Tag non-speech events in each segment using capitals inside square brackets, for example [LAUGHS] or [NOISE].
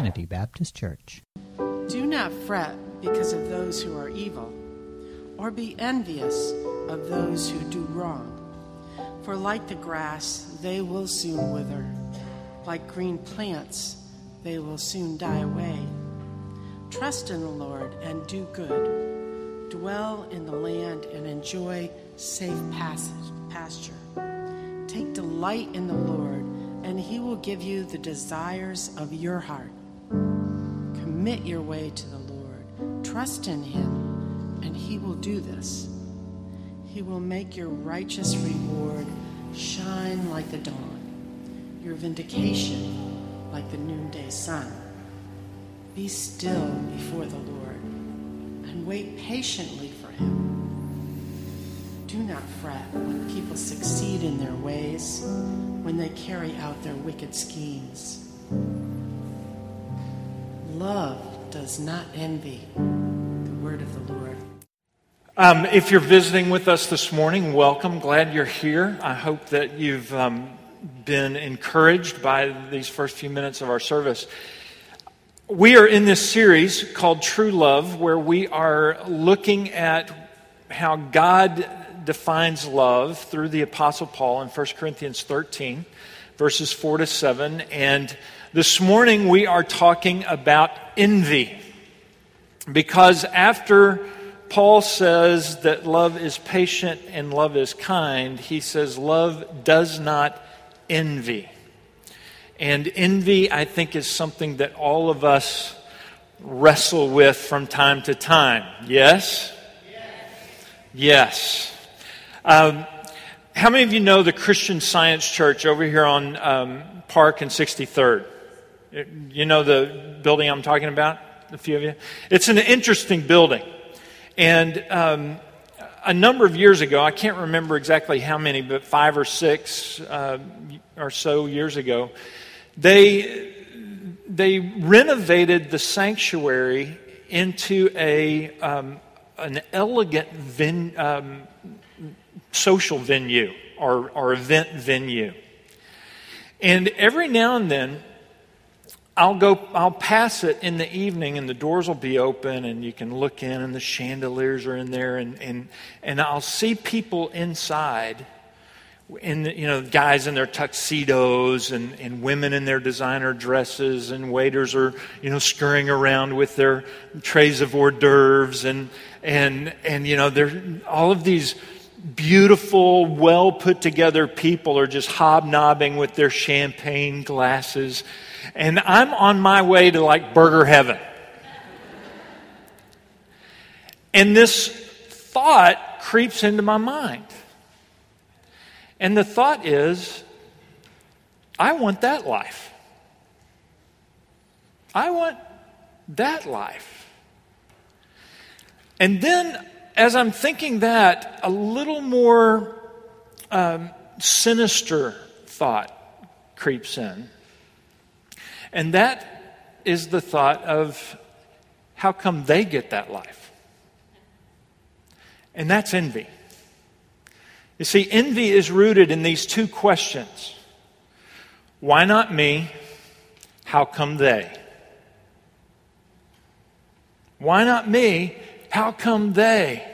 Trinity Baptist Church. Do not fret because of those who are evil, or be envious of those who do wrong. For like the grass, they will soon wither. Like green plants, they will soon die away. Trust in the Lord and do good. Dwell in the land and enjoy safe pasture. Take delight in the Lord, and he will give you the desires of your heart. Commit your way to the Lord. Trust in him, and he will do this. He will make your righteous reward shine like the dawn, your vindication like the noonday sun. Be still before the Lord and wait patiently for him. Do not fret when people succeed in their ways, when they carry out their wicked schemes. Love does not envy. The word of the Lord. Um, if you're visiting with us this morning, welcome. Glad you're here. I hope that you've um, been encouraged by these first few minutes of our service. We are in this series called True Love, where we are looking at how God defines love through the Apostle Paul in 1 Corinthians 13, verses 4 to 7. And this morning we are talking about envy. Because after Paul says that love is patient and love is kind, he says love does not envy. And envy, I think, is something that all of us wrestle with from time to time. Yes? Yes. Um, how many of you know the Christian Science Church over here on um, Park and 63rd? You know the building I'm talking about? A few of you? It's an interesting building. And um, a number of years ago, I can't remember exactly how many, but five or six uh, or so years ago, they, they renovated the sanctuary into a, um, an elegant ven, um, social venue or, or event venue. And every now and then, I'll go, I'll pass it in the evening and the doors will be open and you can look in and the chandeliers are in there and, and, and I'll see people inside in you know guys in their tuxedos and, and women in their designer dresses and waiters are you know scurrying around with their trays of hors d'oeuvres and and and you know there all of these beautiful well put together people are just hobnobbing with their champagne glasses and i'm on my way to like burger heaven and this thought creeps into my mind and the thought is, I want that life. I want that life. And then, as I'm thinking that, a little more um, sinister thought creeps in. And that is the thought of how come they get that life? And that's envy. You see, envy is rooted in these two questions Why not me? How come they? Why not me? How come they?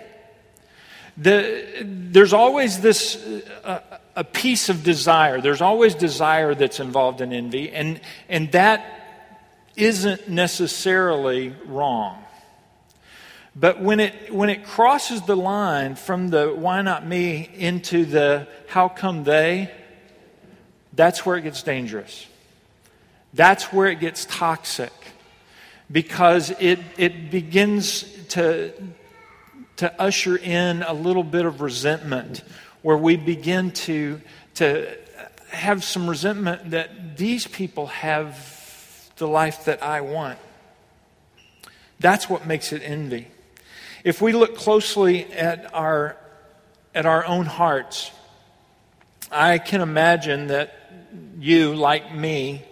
The, there's always this uh, a piece of desire. There's always desire that's involved in envy, and, and that isn't necessarily wrong. But when it, when it crosses the line from the why not me into the how come they, that's where it gets dangerous. That's where it gets toxic because it, it begins to, to usher in a little bit of resentment where we begin to, to have some resentment that these people have the life that I want. That's what makes it envy. If we look closely at our, at our own hearts, I can imagine that you, like me,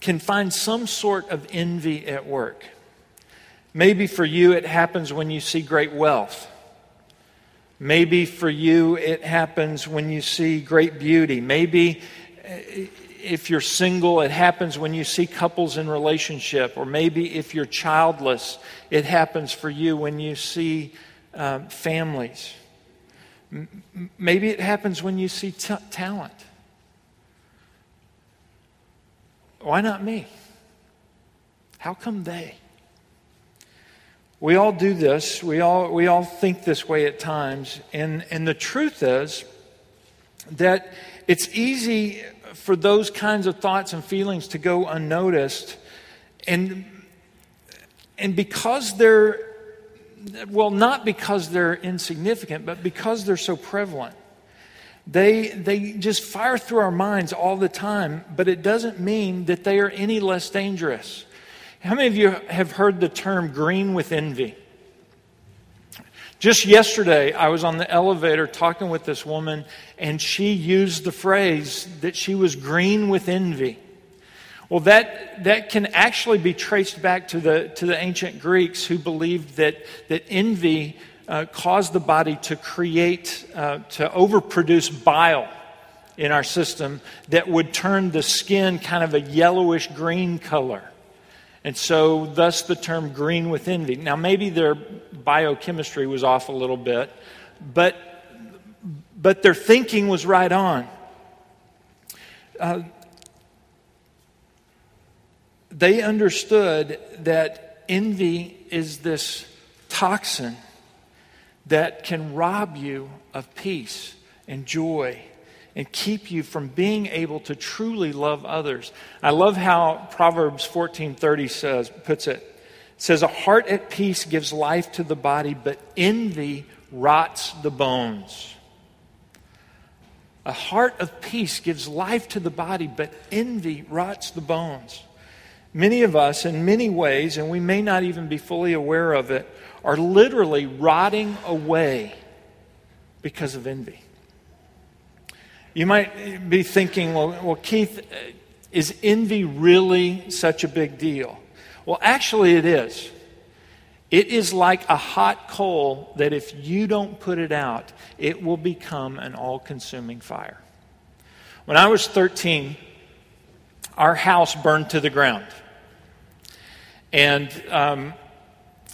can find some sort of envy at work. Maybe for you, it happens when you see great wealth. Maybe for you, it happens when you see great beauty. Maybe if you're single, it happens when you see couples in relationship. Or maybe if you're childless, it happens for you when you see um, families. M- maybe it happens when you see t- talent. Why not me? How come they? We all do this. We all, we all think this way at times. And, and the truth is that it's easy for those kinds of thoughts and feelings to go unnoticed. And, and because they're, well, not because they're insignificant, but because they're so prevalent. They, they just fire through our minds all the time, but it doesn't mean that they are any less dangerous. How many of you have heard the term green with envy? Just yesterday, I was on the elevator talking with this woman, and she used the phrase that she was green with envy. Well, that, that can actually be traced back to the, to the ancient Greeks who believed that, that envy uh, caused the body to create, uh, to overproduce bile in our system that would turn the skin kind of a yellowish green color. And so, thus the term green with envy. Now, maybe their biochemistry was off a little bit, but, but their thinking was right on. Uh, they understood that envy is this toxin that can rob you of peace and joy and keep you from being able to truly love others. I love how Proverbs 14:30 says puts it. It says a heart at peace gives life to the body, but envy rots the bones. A heart of peace gives life to the body, but envy rots the bones. Many of us, in many ways, and we may not even be fully aware of it, are literally rotting away because of envy. You might be thinking, well, well, Keith, is envy really such a big deal? Well, actually, it is. It is like a hot coal that if you don't put it out, it will become an all consuming fire. When I was 13, our house burned to the ground. And um,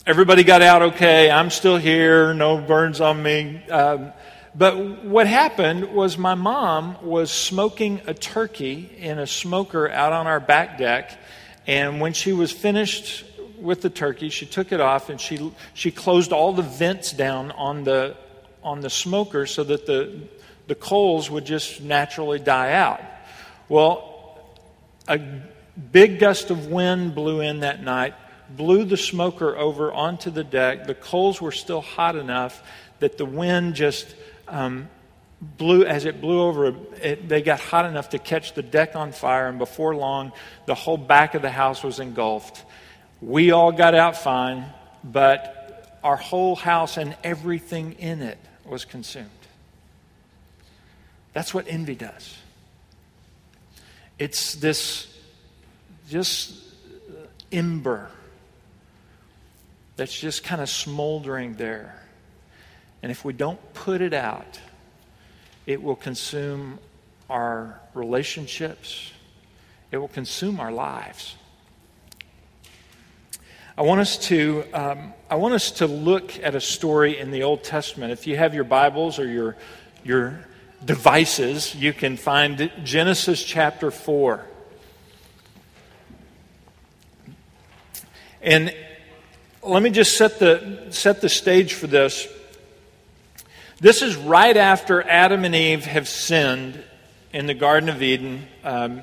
everybody got out okay. I'm still here, no burns on me. Um, but what happened was my mom was smoking a turkey in a smoker out on our back deck. And when she was finished with the turkey, she took it off and she, she closed all the vents down on the, on the smoker so that the, the coals would just naturally die out. Well, a big gust of wind blew in that night, blew the smoker over onto the deck. The coals were still hot enough that the wind just um, blew as it blew over it, they got hot enough to catch the deck on fire and before long the whole back of the house was engulfed. We all got out fine but our whole house and everything in it was consumed. That's what envy does. It's this just ember that's just kind of smoldering there and if we don't put it out, it will consume our relationships, it will consume our lives. I want us to um, I want us to look at a story in the Old Testament. If you have your Bibles or your your devices, you can find Genesis chapter four. And let me just set the set the stage for this. This is right after Adam and Eve have sinned in the Garden of Eden. Um,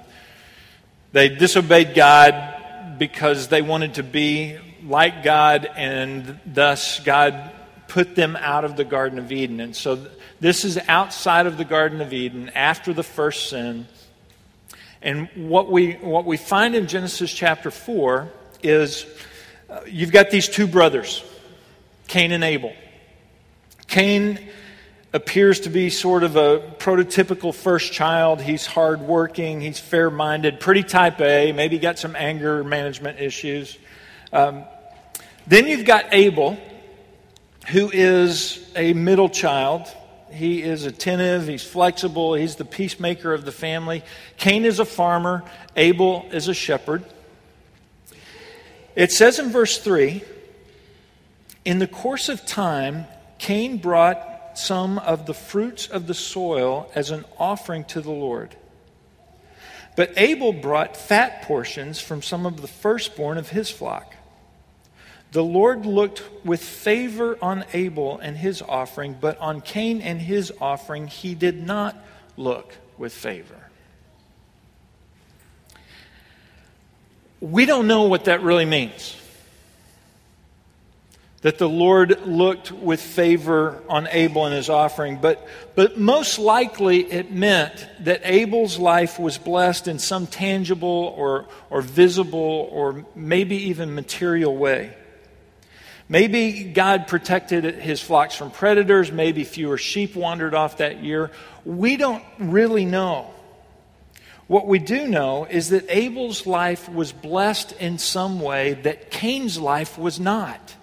they disobeyed God because they wanted to be like God, and thus God put them out of the Garden of Eden. And so this is outside of the Garden of Eden after the first sin. And what we, what we find in Genesis chapter 4 is uh, you've got these two brothers, Cain and Abel. Cain appears to be sort of a prototypical first child. He's hardworking, he's fair minded, pretty type A, maybe got some anger management issues. Um, then you've got Abel, who is a middle child. He is attentive, he's flexible, he's the peacemaker of the family. Cain is a farmer, Abel is a shepherd. It says in verse 3 In the course of time, Cain brought some of the fruits of the soil as an offering to the Lord. But Abel brought fat portions from some of the firstborn of his flock. The Lord looked with favor on Abel and his offering, but on Cain and his offering he did not look with favor. We don't know what that really means that the Lord looked with favor on Abel and his offering, but, but most likely it meant that Abel's life was blessed in some tangible or, or visible or maybe even material way. Maybe God protected his flocks from predators, maybe fewer sheep wandered off that year. We don't really know. What we do know is that Abel's life was blessed in some way that Cain's life was not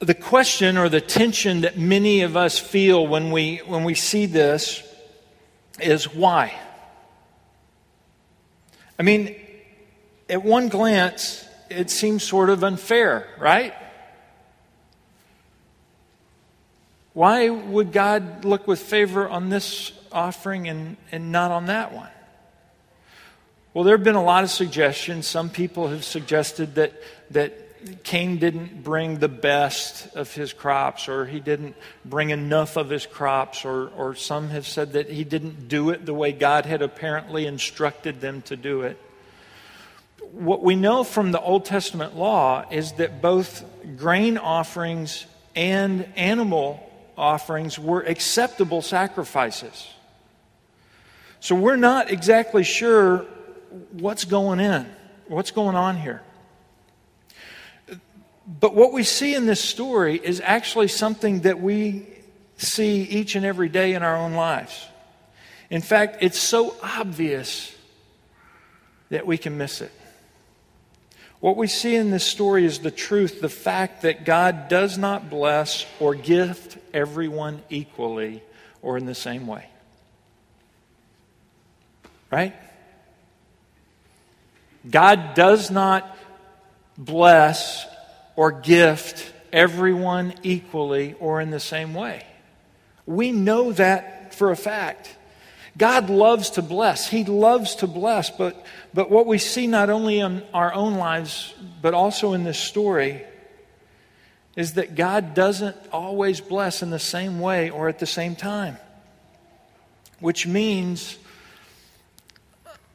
the question or the tension that many of us feel when we, when we see this is why? I mean, at one glance, it seems sort of unfair, right? Why would God look with favor on this offering and, and not on that one? Well, there have been a lot of suggestions. Some people have suggested that, that Cain didn't bring the best of his crops, or he didn't bring enough of his crops, or, or some have said that he didn't do it the way God had apparently instructed them to do it. What we know from the Old Testament law is that both grain offerings and animal offerings were acceptable sacrifices. So we're not exactly sure what's going in, what's going on here. But what we see in this story is actually something that we see each and every day in our own lives. In fact, it's so obvious that we can miss it. What we see in this story is the truth, the fact that God does not bless or gift everyone equally or in the same way. Right? God does not bless or gift everyone equally or in the same way. We know that for a fact. God loves to bless. He loves to bless. But, but what we see not only in our own lives, but also in this story, is that God doesn't always bless in the same way or at the same time. Which means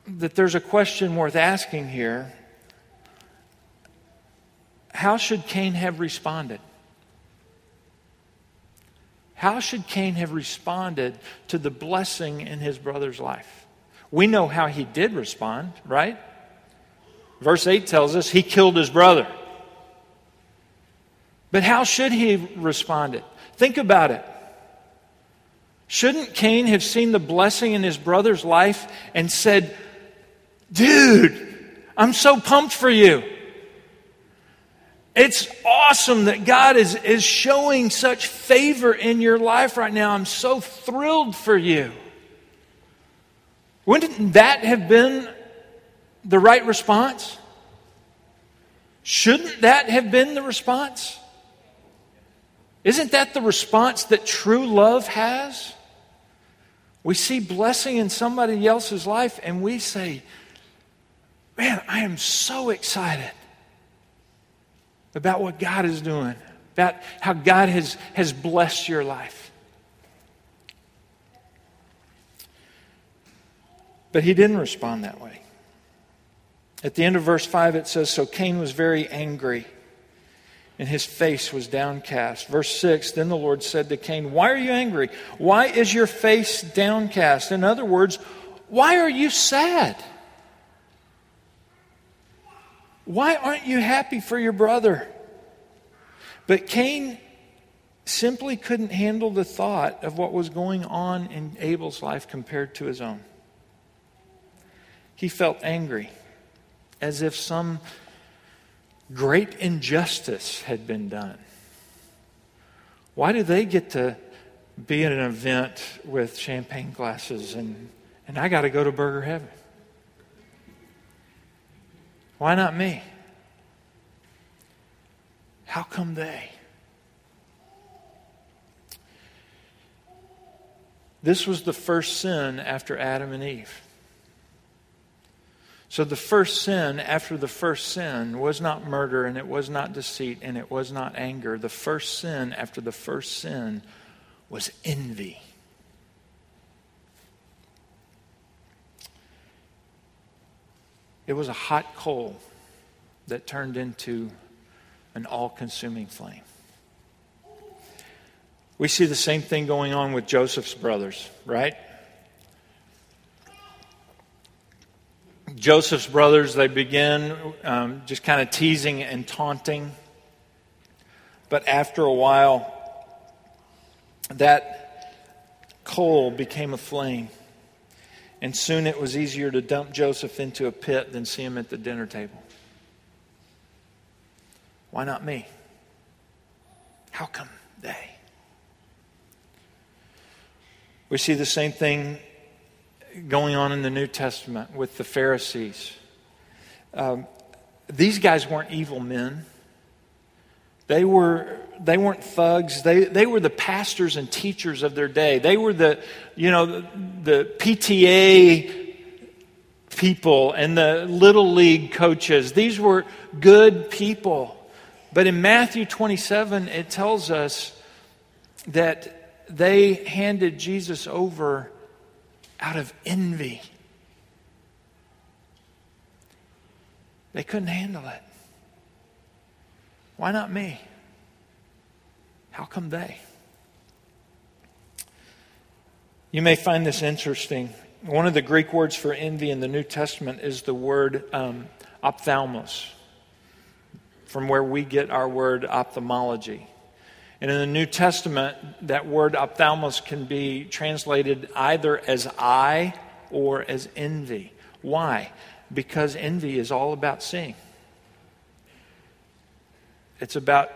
that there's a question worth asking here how should Cain have responded? How should Cain have responded to the blessing in his brother's life? We know how he did respond, right? Verse 8 tells us he killed his brother. But how should he have responded? Think about it. Shouldn't Cain have seen the blessing in his brother's life and said, Dude, I'm so pumped for you. It's awesome that God is, is showing such favor in your life right now. I'm so thrilled for you. Wouldn't that have been the right response? Shouldn't that have been the response? Isn't that the response that true love has? We see blessing in somebody else's life and we say, Man, I am so excited about what God is doing, about how God has, has blessed your life. But he didn't respond that way. At the end of verse 5, it says So Cain was very angry, and his face was downcast. Verse 6 Then the Lord said to Cain, Why are you angry? Why is your face downcast? In other words, why are you sad? Why aren't you happy for your brother? But Cain simply couldn't handle the thought of what was going on in Abel's life compared to his own. He felt angry, as if some great injustice had been done. Why do they get to be at an event with champagne glasses and, and I got to go to Burger Heaven? Why not me? How come they? This was the first sin after Adam and Eve. So the first sin after the first sin was not murder and it was not deceit and it was not anger. The first sin after the first sin was envy. It was a hot coal that turned into an all consuming flame. We see the same thing going on with Joseph's brothers, right? Joseph's brothers, they begin um, just kind of teasing and taunting. But after a while, that coal became a flame. And soon it was easier to dump Joseph into a pit than see him at the dinner table. Why not me? How come they? We see the same thing going on in the New Testament with the Pharisees. Um, these guys weren't evil men. They, were, they weren't thugs. They, they were the pastors and teachers of their day. They were the, you know, the, the PTA people and the little league coaches. These were good people. But in Matthew 27, it tells us that they handed Jesus over out of envy. They couldn't handle it. Why not me? How come they? You may find this interesting. One of the Greek words for envy in the New Testament is the word um, ophthalmos, from where we get our word ophthalmology. And in the New Testament, that word ophthalmos can be translated either as eye or as envy. Why? Because envy is all about seeing. It's about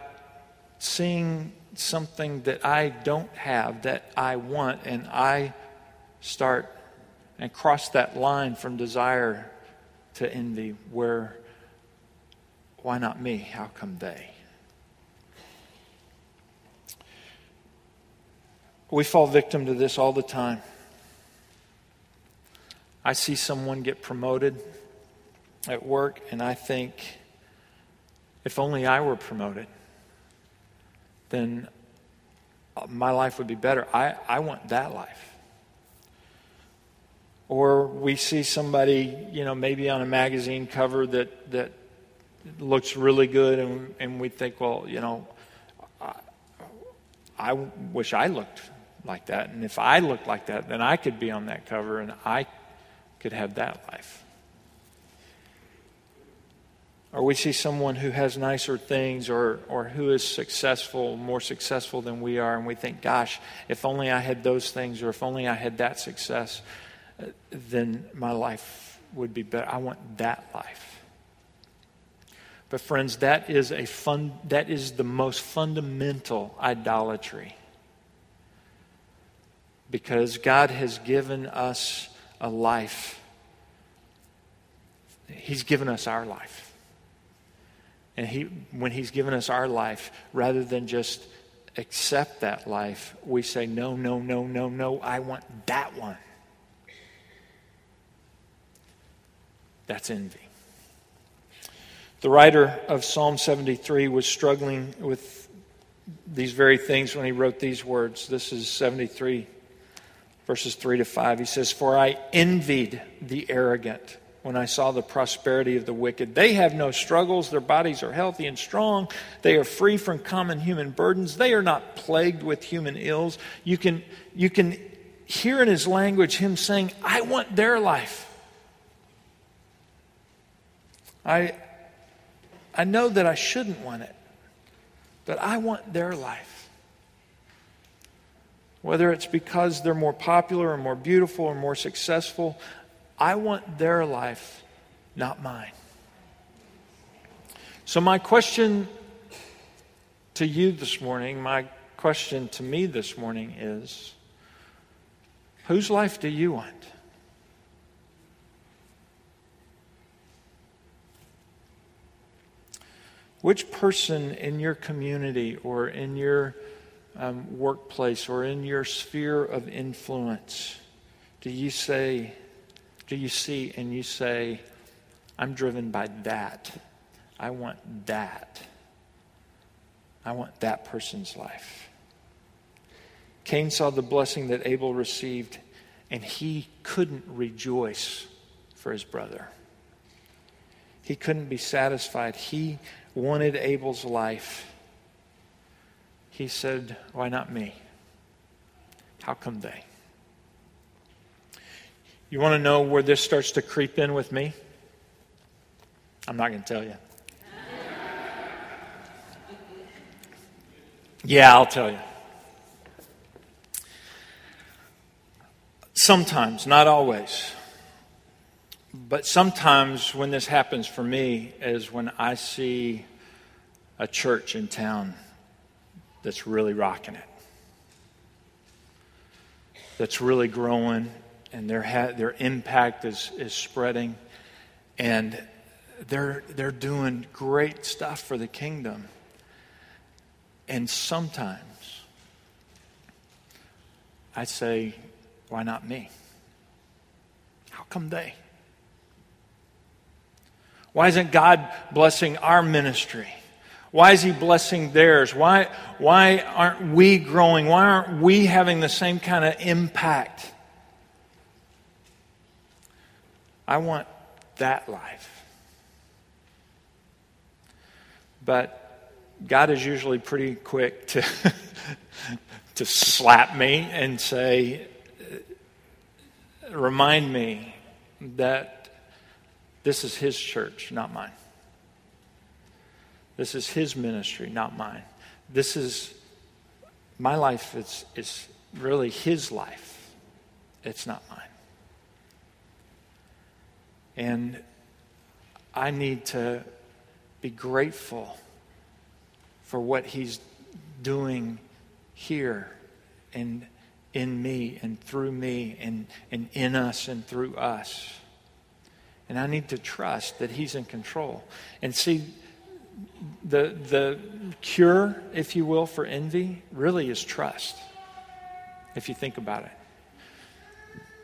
seeing something that I don't have, that I want, and I start and cross that line from desire to envy, where why not me? How come they? We fall victim to this all the time. I see someone get promoted at work, and I think, if only I were promoted, then uh, my life would be better. I, I want that life. Or we see somebody, you know, maybe on a magazine cover that, that looks really good, and, and we think, well, you know, I, I wish I looked like that. And if I looked like that, then I could be on that cover and I could have that life. Or we see someone who has nicer things or, or who is successful, more successful than we are, and we think, gosh, if only I had those things or if only I had that success, uh, then my life would be better. I want that life. But friends, that is a fun that is the most fundamental idolatry because God has given us a life. He's given us our life. And he, when He's given us our life, rather than just accept that life, we say, No, no, no, no, no, I want that one. That's envy. The writer of Psalm 73 was struggling with these very things when he wrote these words. This is 73 verses 3 to 5. He says, For I envied the arrogant when I saw the prosperity of the wicked. They have no struggles, their bodies are healthy and strong, they are free from common human burdens, they are not plagued with human ills. You can, you can hear in his language him saying, I want their life. I, I know that I shouldn't want it, but I want their life whether it's because they're more popular or more beautiful or more successful. I want their life, not mine. So, my question to you this morning, my question to me this morning is whose life do you want? Which person in your community or in your um, workplace or in your sphere of influence do you say, do you see and you say, I'm driven by that? I want that. I want that person's life. Cain saw the blessing that Abel received, and he couldn't rejoice for his brother. He couldn't be satisfied. He wanted Abel's life. He said, Why not me? How come they? You want to know where this starts to creep in with me? I'm not going to tell you. Yeah, I'll tell you. Sometimes, not always. But sometimes when this happens for me is when I see a church in town that's really rocking it, that's really growing, and their, ha- their impact is, is spreading, and they're, they're doing great stuff for the kingdom. And sometimes I say, why not me? How come they? Why isn't God blessing our ministry? Why is He blessing theirs? Why, why aren't we growing? Why aren't we having the same kind of impact? I want that life. But God is usually pretty quick to, [LAUGHS] to slap me and say, remind me that this is His church, not mine. This is His ministry, not mine. This is my life, it's, is really His life, it's not mine. And I need to be grateful for what He's doing here and in me and through me and, and in us and through us. And I need to trust that He's in control. And see, the, the cure, if you will, for envy really is trust, if you think about it.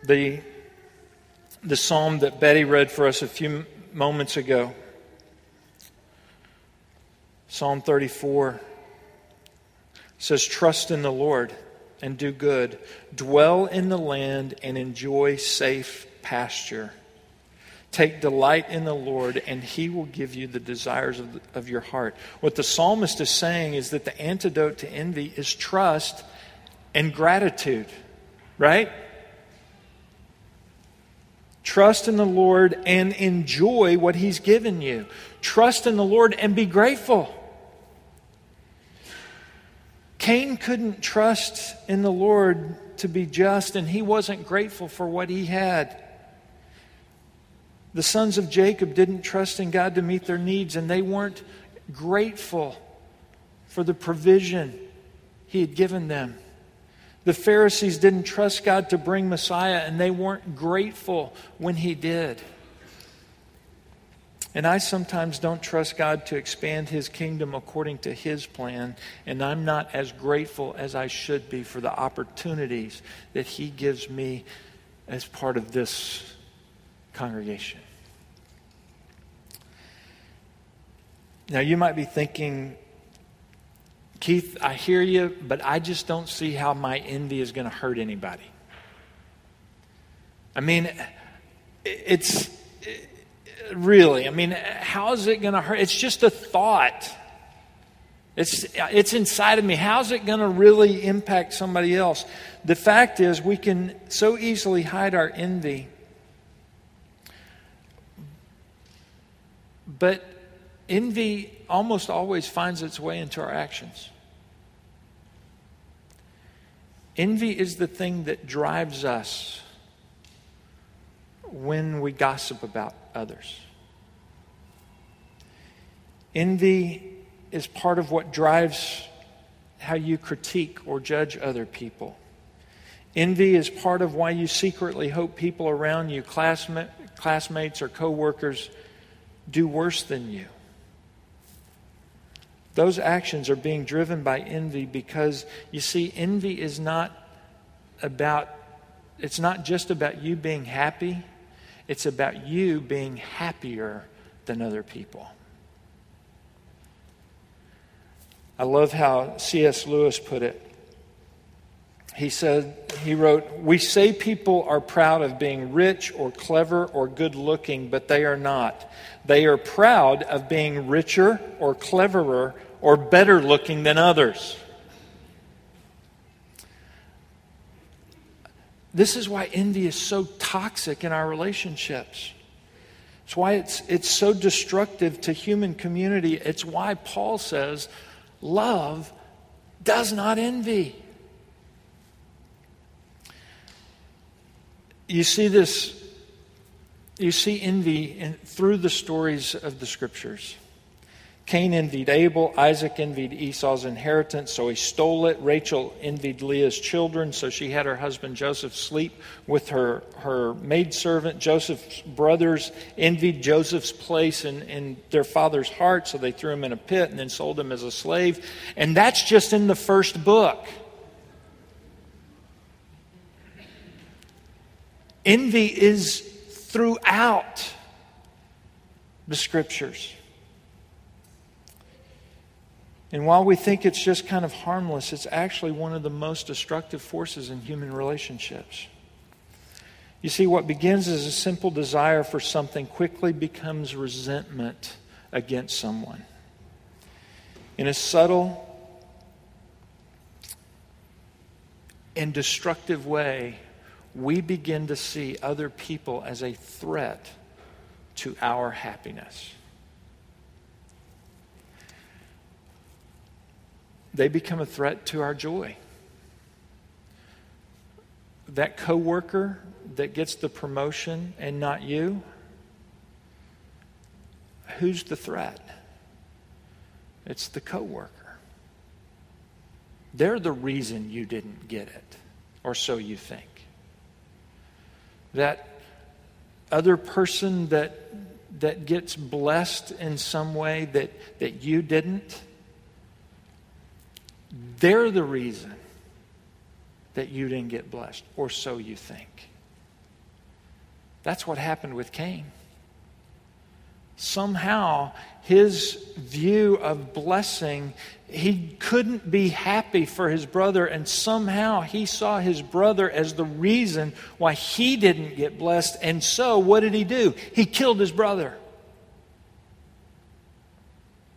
The, the psalm that Betty read for us a few moments ago Psalm 34 says, Trust in the Lord and do good, dwell in the land and enjoy safe pasture. Take delight in the Lord, and He will give you the desires of, the, of your heart. What the psalmist is saying is that the antidote to envy is trust and gratitude, right? Trust in the Lord and enjoy what He's given you. Trust in the Lord and be grateful. Cain couldn't trust in the Lord to be just, and he wasn't grateful for what he had. The sons of Jacob didn't trust in God to meet their needs, and they weren't grateful for the provision he had given them. The Pharisees didn't trust God to bring Messiah, and they weren't grateful when he did. And I sometimes don't trust God to expand His kingdom according to His plan, and I'm not as grateful as I should be for the opportunities that He gives me as part of this congregation. Now, you might be thinking, Keith, I hear you, but I just don't see how my envy is going to hurt anybody. I mean, it's really. I mean, how is it going to hurt? It's just a thought. It's, it's inside of me. How's it going to really impact somebody else? The fact is, we can so easily hide our envy. But envy almost always finds its way into our actions. Envy is the thing that drives us when we gossip about others. Envy is part of what drives how you critique or judge other people. Envy is part of why you secretly hope people around you, classmates or coworkers, do worse than you. Those actions are being driven by envy because you see, envy is not about, it's not just about you being happy, it's about you being happier than other people. I love how C.S. Lewis put it. He said, he wrote, We say people are proud of being rich or clever or good looking, but they are not. They are proud of being richer or cleverer or better looking than others. This is why envy is so toxic in our relationships. It's why it's, it's so destructive to human community. It's why Paul says, love does not envy. You see this, you see envy in, through the stories of the scriptures. Cain envied Abel, Isaac envied Esau's inheritance, so he stole it. Rachel envied Leah's children, so she had her husband Joseph sleep with her, her maidservant. Joseph's brothers envied Joseph's place in, in their father's heart, so they threw him in a pit and then sold him as a slave. And that's just in the first book. Envy is throughout the scriptures. And while we think it's just kind of harmless, it's actually one of the most destructive forces in human relationships. You see, what begins as a simple desire for something quickly becomes resentment against someone. In a subtle and destructive way, we begin to see other people as a threat to our happiness. they become a threat to our joy. That coworker that gets the promotion and not you, who's the threat? It's the coworker. They're the reason you didn't get it, or so you think. That other person that that gets blessed in some way that, that you didn't, they're the reason that you didn't get blessed, or so you think. That's what happened with Cain. Somehow, his view of blessing, he couldn't be happy for his brother, and somehow he saw his brother as the reason why he didn't get blessed. And so, what did he do? He killed his brother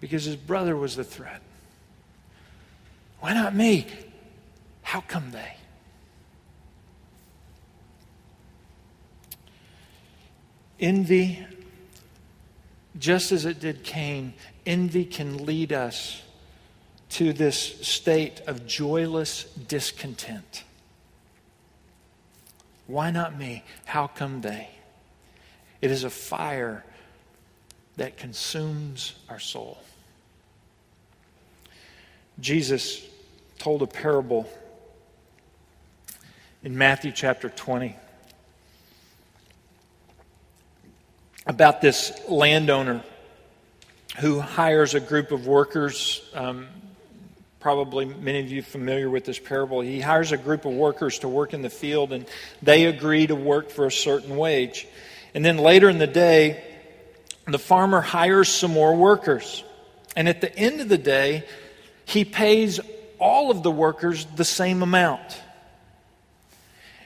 because his brother was the threat. Why not me? How come they? Envy, just as it did Cain, envy can lead us to this state of joyless discontent. Why not me? How come they? It is a fire that consumes our soul. Jesus told a parable in Matthew chapter 20 about this landowner who hires a group of workers. Um, probably many of you familiar with this parable. He hires a group of workers to work in the field, and they agree to work for a certain wage. And then later in the day, the farmer hires some more workers. And at the end of the day, he pays all of the workers the same amount.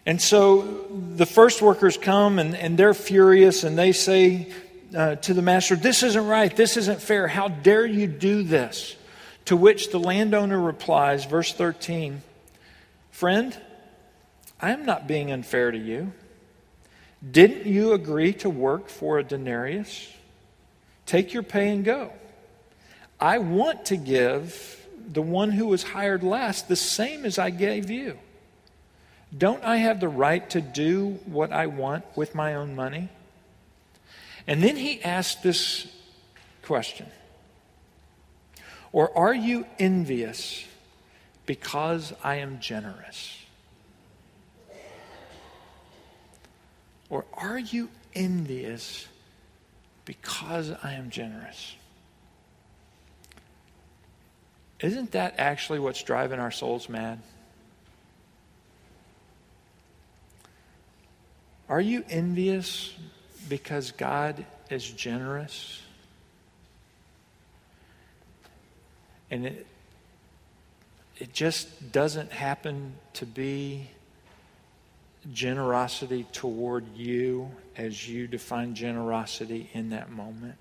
And so the first workers come and, and they're furious and they say uh, to the master, This isn't right. This isn't fair. How dare you do this? To which the landowner replies, verse 13, Friend, I am not being unfair to you. Didn't you agree to work for a denarius? Take your pay and go. I want to give the one who was hired last the same as I gave you. Don't I have the right to do what I want with my own money? And then he asked this question Or are you envious because I am generous? Or are you envious because I am generous? Isn't that actually what's driving our souls mad? Are you envious because God is generous? And it, it just doesn't happen to be generosity toward you as you define generosity in that moment.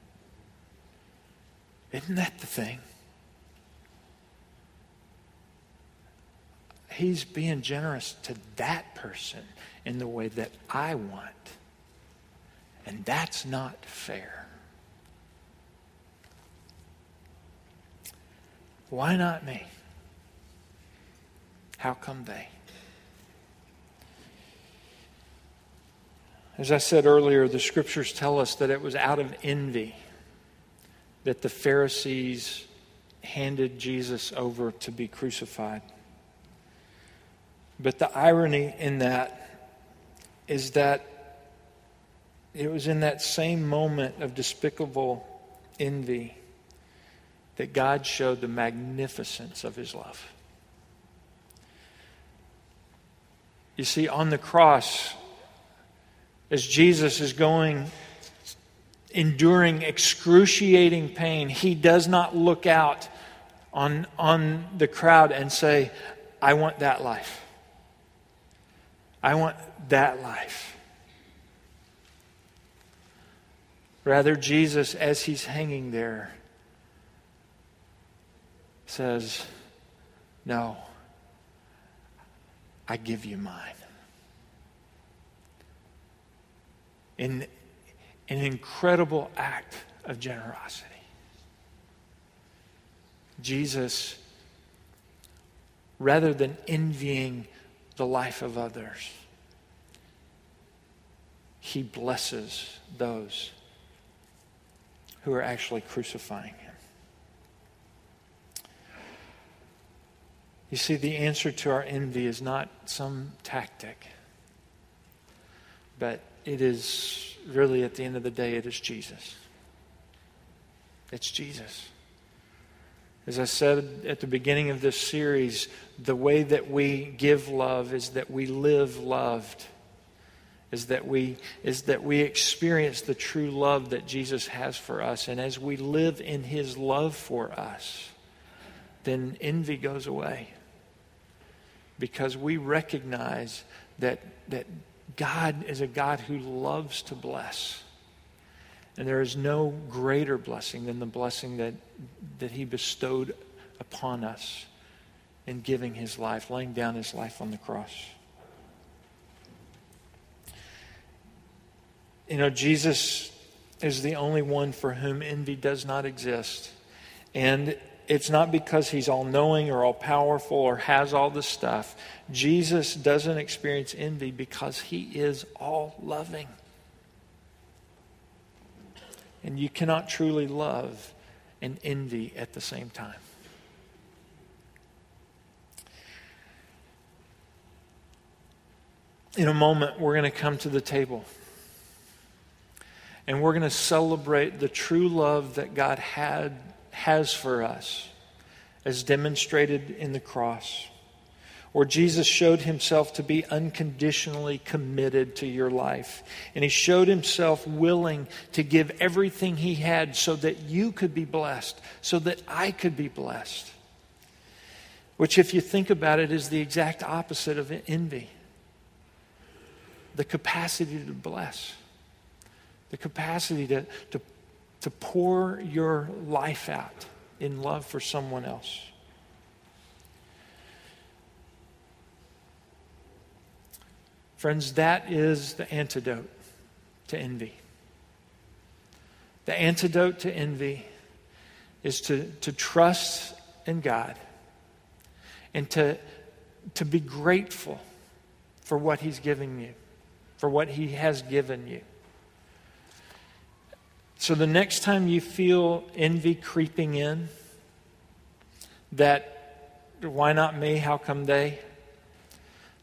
Isn't that the thing? He's being generous to that person in the way that I want. And that's not fair. Why not me? How come they? As I said earlier, the scriptures tell us that it was out of envy that the Pharisees handed Jesus over to be crucified. But the irony in that is that it was in that same moment of despicable envy that God showed the magnificence of his love. You see, on the cross, as Jesus is going, enduring excruciating pain, he does not look out on, on the crowd and say, I want that life. I want that life. Rather, Jesus, as he's hanging there, says, No, I give you mine. In an incredible act of generosity. Jesus, rather than envying the life of others. He blesses those who are actually crucifying him. You see, the answer to our envy is not some tactic, but it is really, at the end of the day, it is Jesus. It's Jesus. As I said at the beginning of this series, the way that we give love is that we live loved. Is that we is that we experience the true love that Jesus has for us. And as we live in his love for us, then envy goes away. Because we recognize that, that God is a God who loves to bless. And there is no greater blessing than the blessing that, that He bestowed upon us in giving His life, laying down His life on the cross. You know, Jesus is the only one for whom envy does not exist. And it's not because he's all knowing or all powerful or has all the stuff. Jesus doesn't experience envy because he is all loving. And you cannot truly love and envy at the same time. In a moment, we're going to come to the table. And we're going to celebrate the true love that God had, has for us, as demonstrated in the cross where Jesus showed himself to be unconditionally committed to your life. And he showed himself willing to give everything he had so that you could be blessed, so that I could be blessed. Which, if you think about it, is the exact opposite of envy the capacity to bless, the capacity to, to, to pour your life out in love for someone else. Friends, that is the antidote to envy. The antidote to envy is to, to trust in God and to, to be grateful for what He's giving you, for what He has given you. So the next time you feel envy creeping in, that why not me? How come they?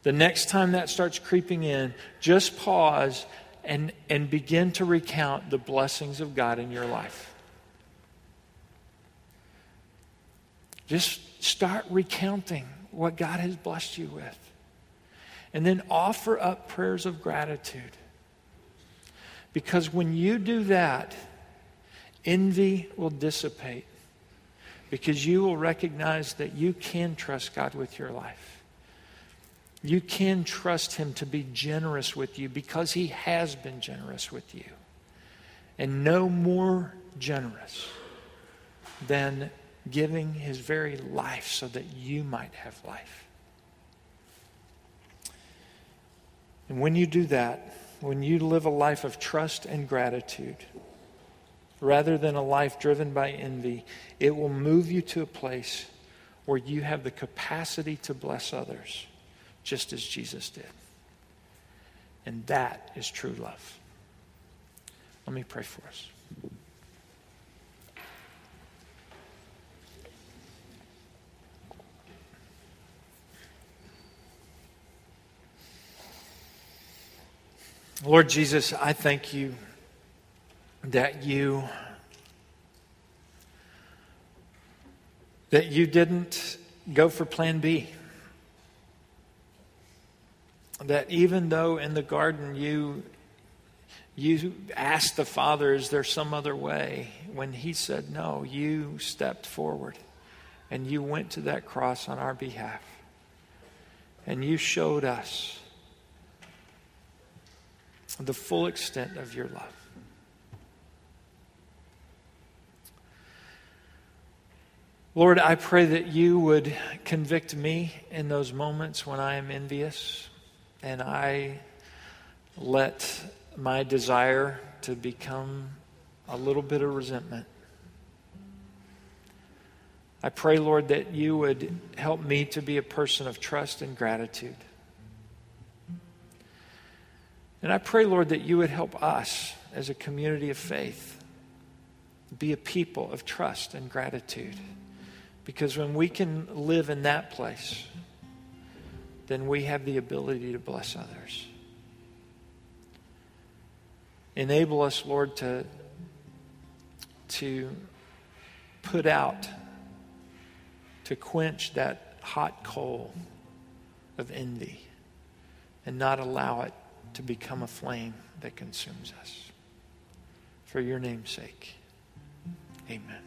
The next time that starts creeping in, just pause and, and begin to recount the blessings of God in your life. Just start recounting what God has blessed you with. And then offer up prayers of gratitude. Because when you do that, envy will dissipate. Because you will recognize that you can trust God with your life. You can trust Him to be generous with you because He has been generous with you. And no more generous than giving His very life so that you might have life. And when you do that, when you live a life of trust and gratitude, rather than a life driven by envy, it will move you to a place where you have the capacity to bless others just as Jesus did. And that is true love. Let me pray for us. Lord Jesus, I thank you that you that you didn't go for plan B. That even though in the garden you you asked the Father, is there some other way? When he said no, you stepped forward and you went to that cross on our behalf. And you showed us the full extent of your love. Lord, I pray that you would convict me in those moments when I am envious and I let my desire to become a little bit of resentment. I pray, Lord, that you would help me to be a person of trust and gratitude. And I pray, Lord, that you would help us as a community of faith be a people of trust and gratitude. Because when we can live in that place, then we have the ability to bless others. Enable us, Lord, to, to put out, to quench that hot coal of envy and not allow it to become a flame that consumes us. For your name's sake, amen.